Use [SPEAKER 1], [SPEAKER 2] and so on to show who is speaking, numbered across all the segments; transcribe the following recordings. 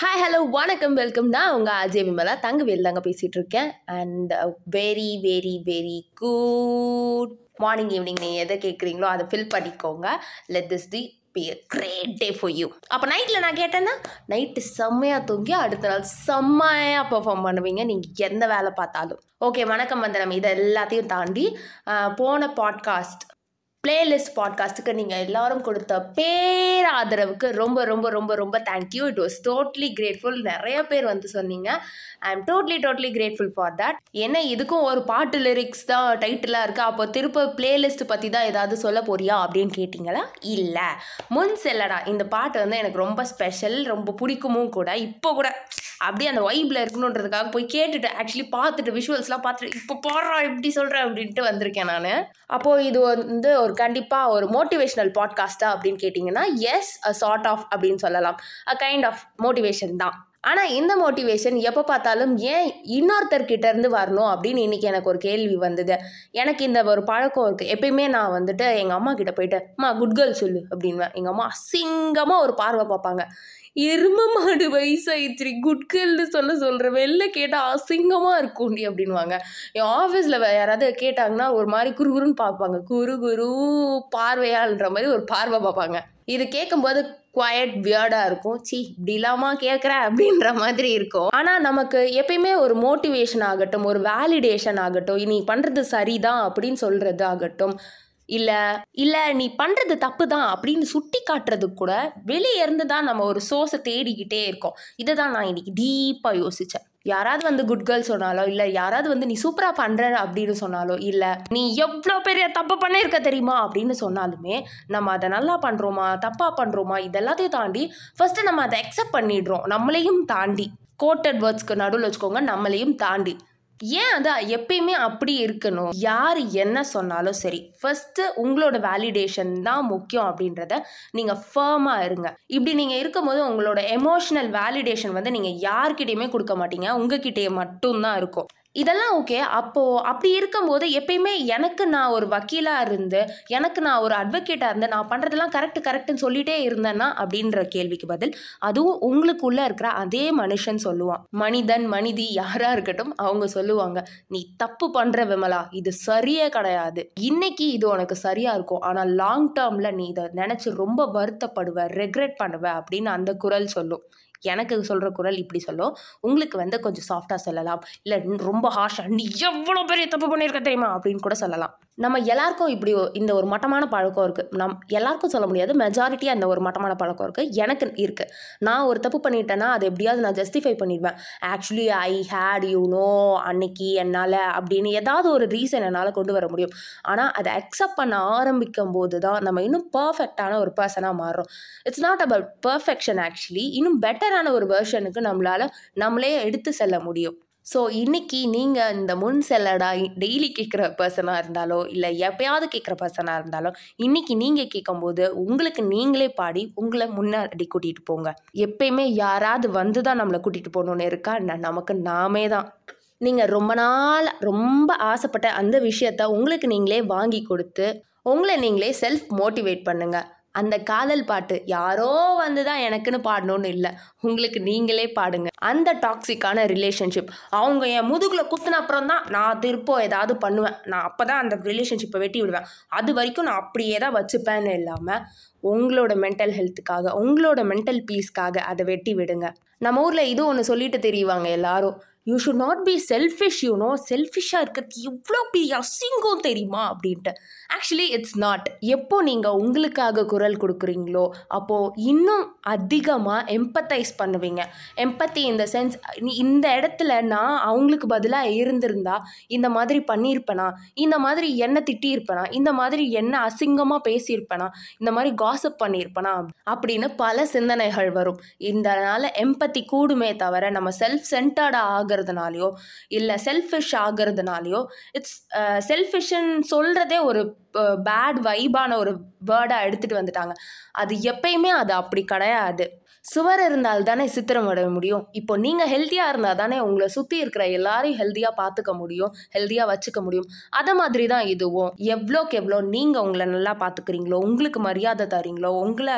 [SPEAKER 1] Hi hello வணக்கம் welcome நான் உங்கள் அஜய் விமலா. தங்கவேல் தாங்க பேசிகிட்டு இருக்கேன் and very very very good morning evening நீங்கள் எதை கேட்குறீங்களோ அதை ஃபில் பண்ணிக்கோங்க. Let this the be great day for you அப்போ நைட்டில் நான் கேட்டேன்னா நைட்டு செம்மையாக தூங்கி அடுத்த நாள் செம்மையாக பர்ஃபார்ம் பண்ணுவீங்க. நீங்கள் எந்த வேலை பார்த்தாலும். ஓகே வணக்கம் வந்தனம். இதை எல்லாத்தையும் தாண்டி போன பாட்காஸ்ட் பிளேலிஸ்ட் பாட்காஸ்ட்டுக்கு நீங்கள் எல்லாரும் கொடுத்த பேர் ஆதரவுக்கு ரொம்ப ரொம்ப ரொம்ப ரொம்ப thank you it was totally grateful நிறைய பேர் வந்து சொன்னீங்க. I am totally totally grateful for that ஏன்னா இதுக்கும் ஒரு பாட்டு லிரிக்ஸ் தான் டைட்டிலாக இருக்குது அப்போ திரும்ப பிளேலிஸ்ட் பற்றி தான் ஏதாவது சொல்ல போறியா அப்படின்னு கேட்டிங்களா? இல்லை. முன் செல்லடா. இந்த பாட்டு வந்து எனக்கு ரொம்ப ஸ்பெஷல் ரொம்ப பிடிக்குமும் கூட. இப்போ கூட அப்படியே அந்த வைப்பில் இருக்கணுன்றதுக்காக போய் கேட்டுட்டு ஆக்சுவலி பார்த்துட்டு விஷுவல்ஸ்லாம் பார்த்துட்டு இப்போ பாடுறா எப்படி சொல்கிறேன் அப்படின்ட்டு வந்திருக்கேன் நான். அப்போது இது வந்து ஒரு கண்டிப்பாக ஒரு மோட்டிவேஷ்னல் பாட்காஸ்ட்டா அப்படின்னு கேட்டிங்கன்னா எஸ் அ சார்ட் ஆஃப் அப்படின்னு சொல்லலாம். அ கைண்ட் ஆஃப் மோட்டிவேஷன் தான். ஆனால் இந்த மோட்டிவேஷன் எப்போ பார்த்தாலும் ஏன் இன்னொருத்தர்கிட்ட இருந்து வரணும் அப்படின்னு இன்னைக்கு எனக்கு ஒரு கேள்வி வந்தது. எனக்கு இந்த ஒரு பழக்கம் இருக்குது எப்பயுமே நான் வந்துட்டு எங்கள் அம்மா கிட்ட போயிட்டு அம்மா குட் கேர்ள் சொல்லு அப்படின்வேன் எங்கள் அம்மா அசிங்கமாக ஒரு பார்வை பார்ப்பாங்க. எரும மாடு வயசாயிடுச்சு குட் கேர்ள்னு சொல்ல சொல்கிற வெளில கேட்டால் அசிங்கமாக இருக்கும்டி அப்படின்வாங்க என் ஆஃபீஸில் யாராவது கேட்டாங்கன்னா ஒரு மாதிரி குறுகுறுன்னு பார்ப்பாங்க. குரு குரு பார்வையாள்ன்ற மாதிரி ஒரு பார்வை பார்ப்பாங்க. இது கேட்கும்போது குவாய்ட் வியர்டாக இருக்கும். சி இப்படிலாமா கேட்குற அப்படின்ற மாதிரி இருக்கும். ஆனால் நமக்கு எப்பயுமே ஒரு மோட்டிவேஷன் ஆகட்டும் ஒரு வேலிடேஷன் ஆகட்டும் நீ பண்ணுறது சரிதான் அப்படின்னு சொல்கிறது ஆகட்டும். இல்லை இல்லை நீ பண்ணுறது தப்பு தான் அப்படின்னு சுட்டி காட்டுறதுக்கு கூட வெளியே இருந்து தான் நம்ம ஒரு சோர்ஸை தேடிக்கிட்டே இருக்கோம். இதை தான் நான் இன்னைக்கு டீப்பாக யோசித்தேன் யாராவது வந்து குட் கேர்ள் சொன்னாலோ இல்லை யாராவது வந்து நீ சூப்பராக பண்ணுற அப்படின்னு சொன்னாலோ இல்லை நீ எவ்வளோ பெரிய தப்பு பண்ணியிருக்க தெரியுமா அப்படின்னு சொன்னாலுமே நம்ம அதை நல்லா பண்ணுறோமா தப்பாக பண்ணுறோமா இதெல்லாத்தையும் தாண்டி ஃபஸ்ட்டு நம்ம அதை அக்செப்ட் பண்ணிடுறோம். நம்மளையும் தாண்டி. கோட்டட் வேர்ட்ஸ்க்கு நடுவில் வச்சுக்கோங்க நம்மளையும் தாண்டி. ஏன் அது எப்பயுமே அப்படி இருக்கணும்? யார் என்ன சொன்னாலும் சரி ஃபஸ்ட்டு உங்களோட வேலிடேஷன் தான் முக்கியம் அப்படின்றத நீங்கள் ஃபேமாக இருங்க. இப்படி நீங்கள் இருக்கும்போது உங்களோட எமோஷனல் வேலிடேஷன் வந்து நீங்கள் யார்கிட்டயுமே கொடுக்க மாட்டீங்க. உங்ககிட்டயே மட்டும்தான் இருக்கும். இதெல்லாம் ஓகே அப்போது அப்படி இருக்கும்போது எப்பயுமே எனக்கு நான் ஒரு வக்கீலாக இருந்து எனக்கு நான் ஒரு அட்வொகேட்டாக இருந்து நான் பண்ணுறதெல்லாம் கரெக்ட் கரெக்டுன்னு சொல்லிட்டே இருந்தேன்னா அப்படின்ற கேள்விக்கு பதில் அதுவும் உங்களுக்குள்ளே இருக்கிற அதே மனுஷன் சொல்லுவான். மனிதன் மனிதி யாராக இருக்கட்டும் அவங்க சொல்லுவாங்க நீ தப்பு பண்ணுற விமலா இது சரியே கிடையாது. இன்னைக்கு இது உனக்கு சரியாக இருக்கும். ஆனால் லாங் டேர்மில் நீ இதை நினச்சி ரொம்ப வருத்தப்படுவ ரெக்ரெட் பண்ணுவ அப்படின்னு அந்த குரல் சொல்லும். எனக்கு சொல்கிற குரல் இப்படி சொல்லும். உங்களுக்கு வந்து கொஞ்சம் சாஃப்டாக சொல்லலாம். இல்லை ரொம்ப ஹார்ஷாக நீ எவ்வளோ பெரிய தப்பு பண்ணியிருக்க தெரியுமா? அப்படின்னு கூட சொல்லலாம். நம்ம எல்லாருக்கும் இப்படி இந்த ஒரு மட்டமான பழக்கம் இருக்குது நம் எல்லாருக்கும் சொல்ல முடியாது. மெஜாரிட்டியாக இந்த ஒரு மட்டமான பழக்கம் இருக்குது எனக்கு இருக்குது நான் ஒரு தப்பு பண்ணிட்டேன்னா அதை எப்படியாவது நான் ஜஸ்டிஃபை பண்ணிடுவேன். Actually I hate you know அன்னைக்கு என்னால் அப்படின்னு ஏதாவது ஒரு ரீசன் என்னால் கொண்டு வர முடியும். ஆனால் அதை அக்செப்ட் பண்ண ஆரம்பிக்கும் போது தான் நம்ம இன்னும் பர்ஃபெக்டான ஒரு பர்சனாக மாறுறோம். It's not about perfection actually இன்னும் பெட்டர் பெட்டரான ஒரு வெர்ஷனுக்கு நம்மளால் நம்மளே எடுத்து செல்ல முடியும். ஸோ இன்னைக்கு நீங்கள் இந்த முன் செல்லடா டெய்லி கேட்குற பர்சனாக இருந்தாலோ இல்லை எப்பயாவது கேட்குற பர்சனாக இருந்தாலோ இன்னைக்கு நீங்கள் கேட்கும்போது உங்களுக்கு நீங்களே பாடி உங்களை முன்னாடி கூட்டிகிட்டு போங்க. எப்பயுமே யாராவது வந்து தான் நம்மளை கூட்டிகிட்டு போகணுன்னு இருக்கா நமக்கு நாமே தான். நீங்கள் ரொம்ப நாள் ரொம்ப ஆசைப்பட்ட அந்த விஷயத்த உங்களுக்கு நீங்களே வாங்கி கொடுத்து உங்களை நீங்களே செல்ஃப் மோட்டிவேட் பண்ணுங்கள் அந்த காதல் பாட்டு யாரோ வந்து தான் எனக்குன்னு பாடணும்னு இல்லை. உங்களுக்கு நீங்களே பாடுங்க. அந்த டாக்ஸிக்கான ரிலேஷன்ஷிப் அவங்க என் முதுகில் குத்துன அப்புறம் தான் நான் திருப்பம் ஏதாவது பண்ணுவேன். நான் அப்போ தான் அந்த ரிலேஷன்ஷிப்பை வெட்டி விடுவேன். அது வரைக்கும் நான் அப்படியே தான் வச்சுப்பேன்னு இல்லாமல் உங்களோட மென்டல் ஹெல்த்துக்காக உங்களோட மென்டல் பீஸ்க்காக அதை வெட்டி விடுங்க. நம்ம ஊரில் இது ஒன்று சொல்லிட்டு தெரியுவாங்க எல்லாரும். You should not be selfish you know செல்ஃபிஷாக இருக்கிறது எவ்வளோ பெரிய அசிங்கம் தெரியுமா அப்படின்ட்டு. ஆக்சுவலி இட்ஸ் நாட் எப்போ நீங்கள் உங்களுக்காக குரல் கொடுக்குறீங்களோ அப்போது இன்னும் அதிகமாக எம்பத்தைஸ் பண்ணுவீங்க. எம்பத்தி இந்த சென்ஸ் இந்த இடத்துல நான் அவங்களுக்கு பதிலாக இருந்திருந்தா இந்த மாதிரி பண்ணியிருப்பேனா? இந்த மாதிரி என்ன திட்டியிருப்பேனா? இந்த மாதிரி என்ன அசிங்கமாக பேசியிருப்பேனா? இந்த மாதிரி காசப் பண்ணியிருப்பேனா? அப்படின்னு பல சிந்தனைகள் வரும். இதனால் எம்பத்தி கூடுமே தவிர நம்ம செல்ஃப் சென்டர்டாக ஆகிறதுனாலையோ இல்லை செல்ஃபிஷ் ஆகிறதுனாலையோ இட்ஸ் செல்ஃபிஷ்ன்னு சொல்கிறதே ஒரு பேட் வைபான ஒரு வேர்டாக எடுத்துகிட்டு வந்துட்டாங்க. அது எப்பயுமே அது அப்படி கிடையாது. சுவர் இருந்தால் தானே சித்திரம் விட முடியும். இப்போ நீங்கள் ஹெல்த்தியாக இருந்தால் தானே உங்களை சுற்றி இருக்கிற எல்லாரையும் ஹெல்த்தியாக பார்த்துக்க முடியும் ஹெல்த்தியாக வச்சுக்க முடியும். அதை மாதிரி தான் இதுவும். எவ்வளோக்கு எவ்வளோ நீங்கள் உங்களை நல்லா பார்த்துக்கிறீங்களோ உங்களுக்கு மரியாதை தரீங்களோ உங்களை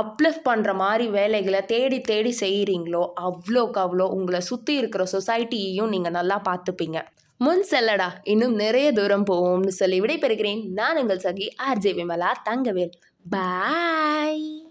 [SPEAKER 1] அப்லிஃப்ட் பண்ணுற மாதிரி வேலைகளை தேடி தேடி செய்கிறீங்களோ அவ்வளோக்கு அவ்வளோ உங்களை சுற்றி இருக்கிற சொசைட்டியையும் நீங்கள் நல்லா பார்த்துப்பீங்க. முன் செல்லடா இன்னும் நிறைய தூரம் போவோம்னு சொல்லி விடைபெறுகிறேன். நான் உங்கள் சகி ஆர்ஜே விமலா தங்கவேல். பாய்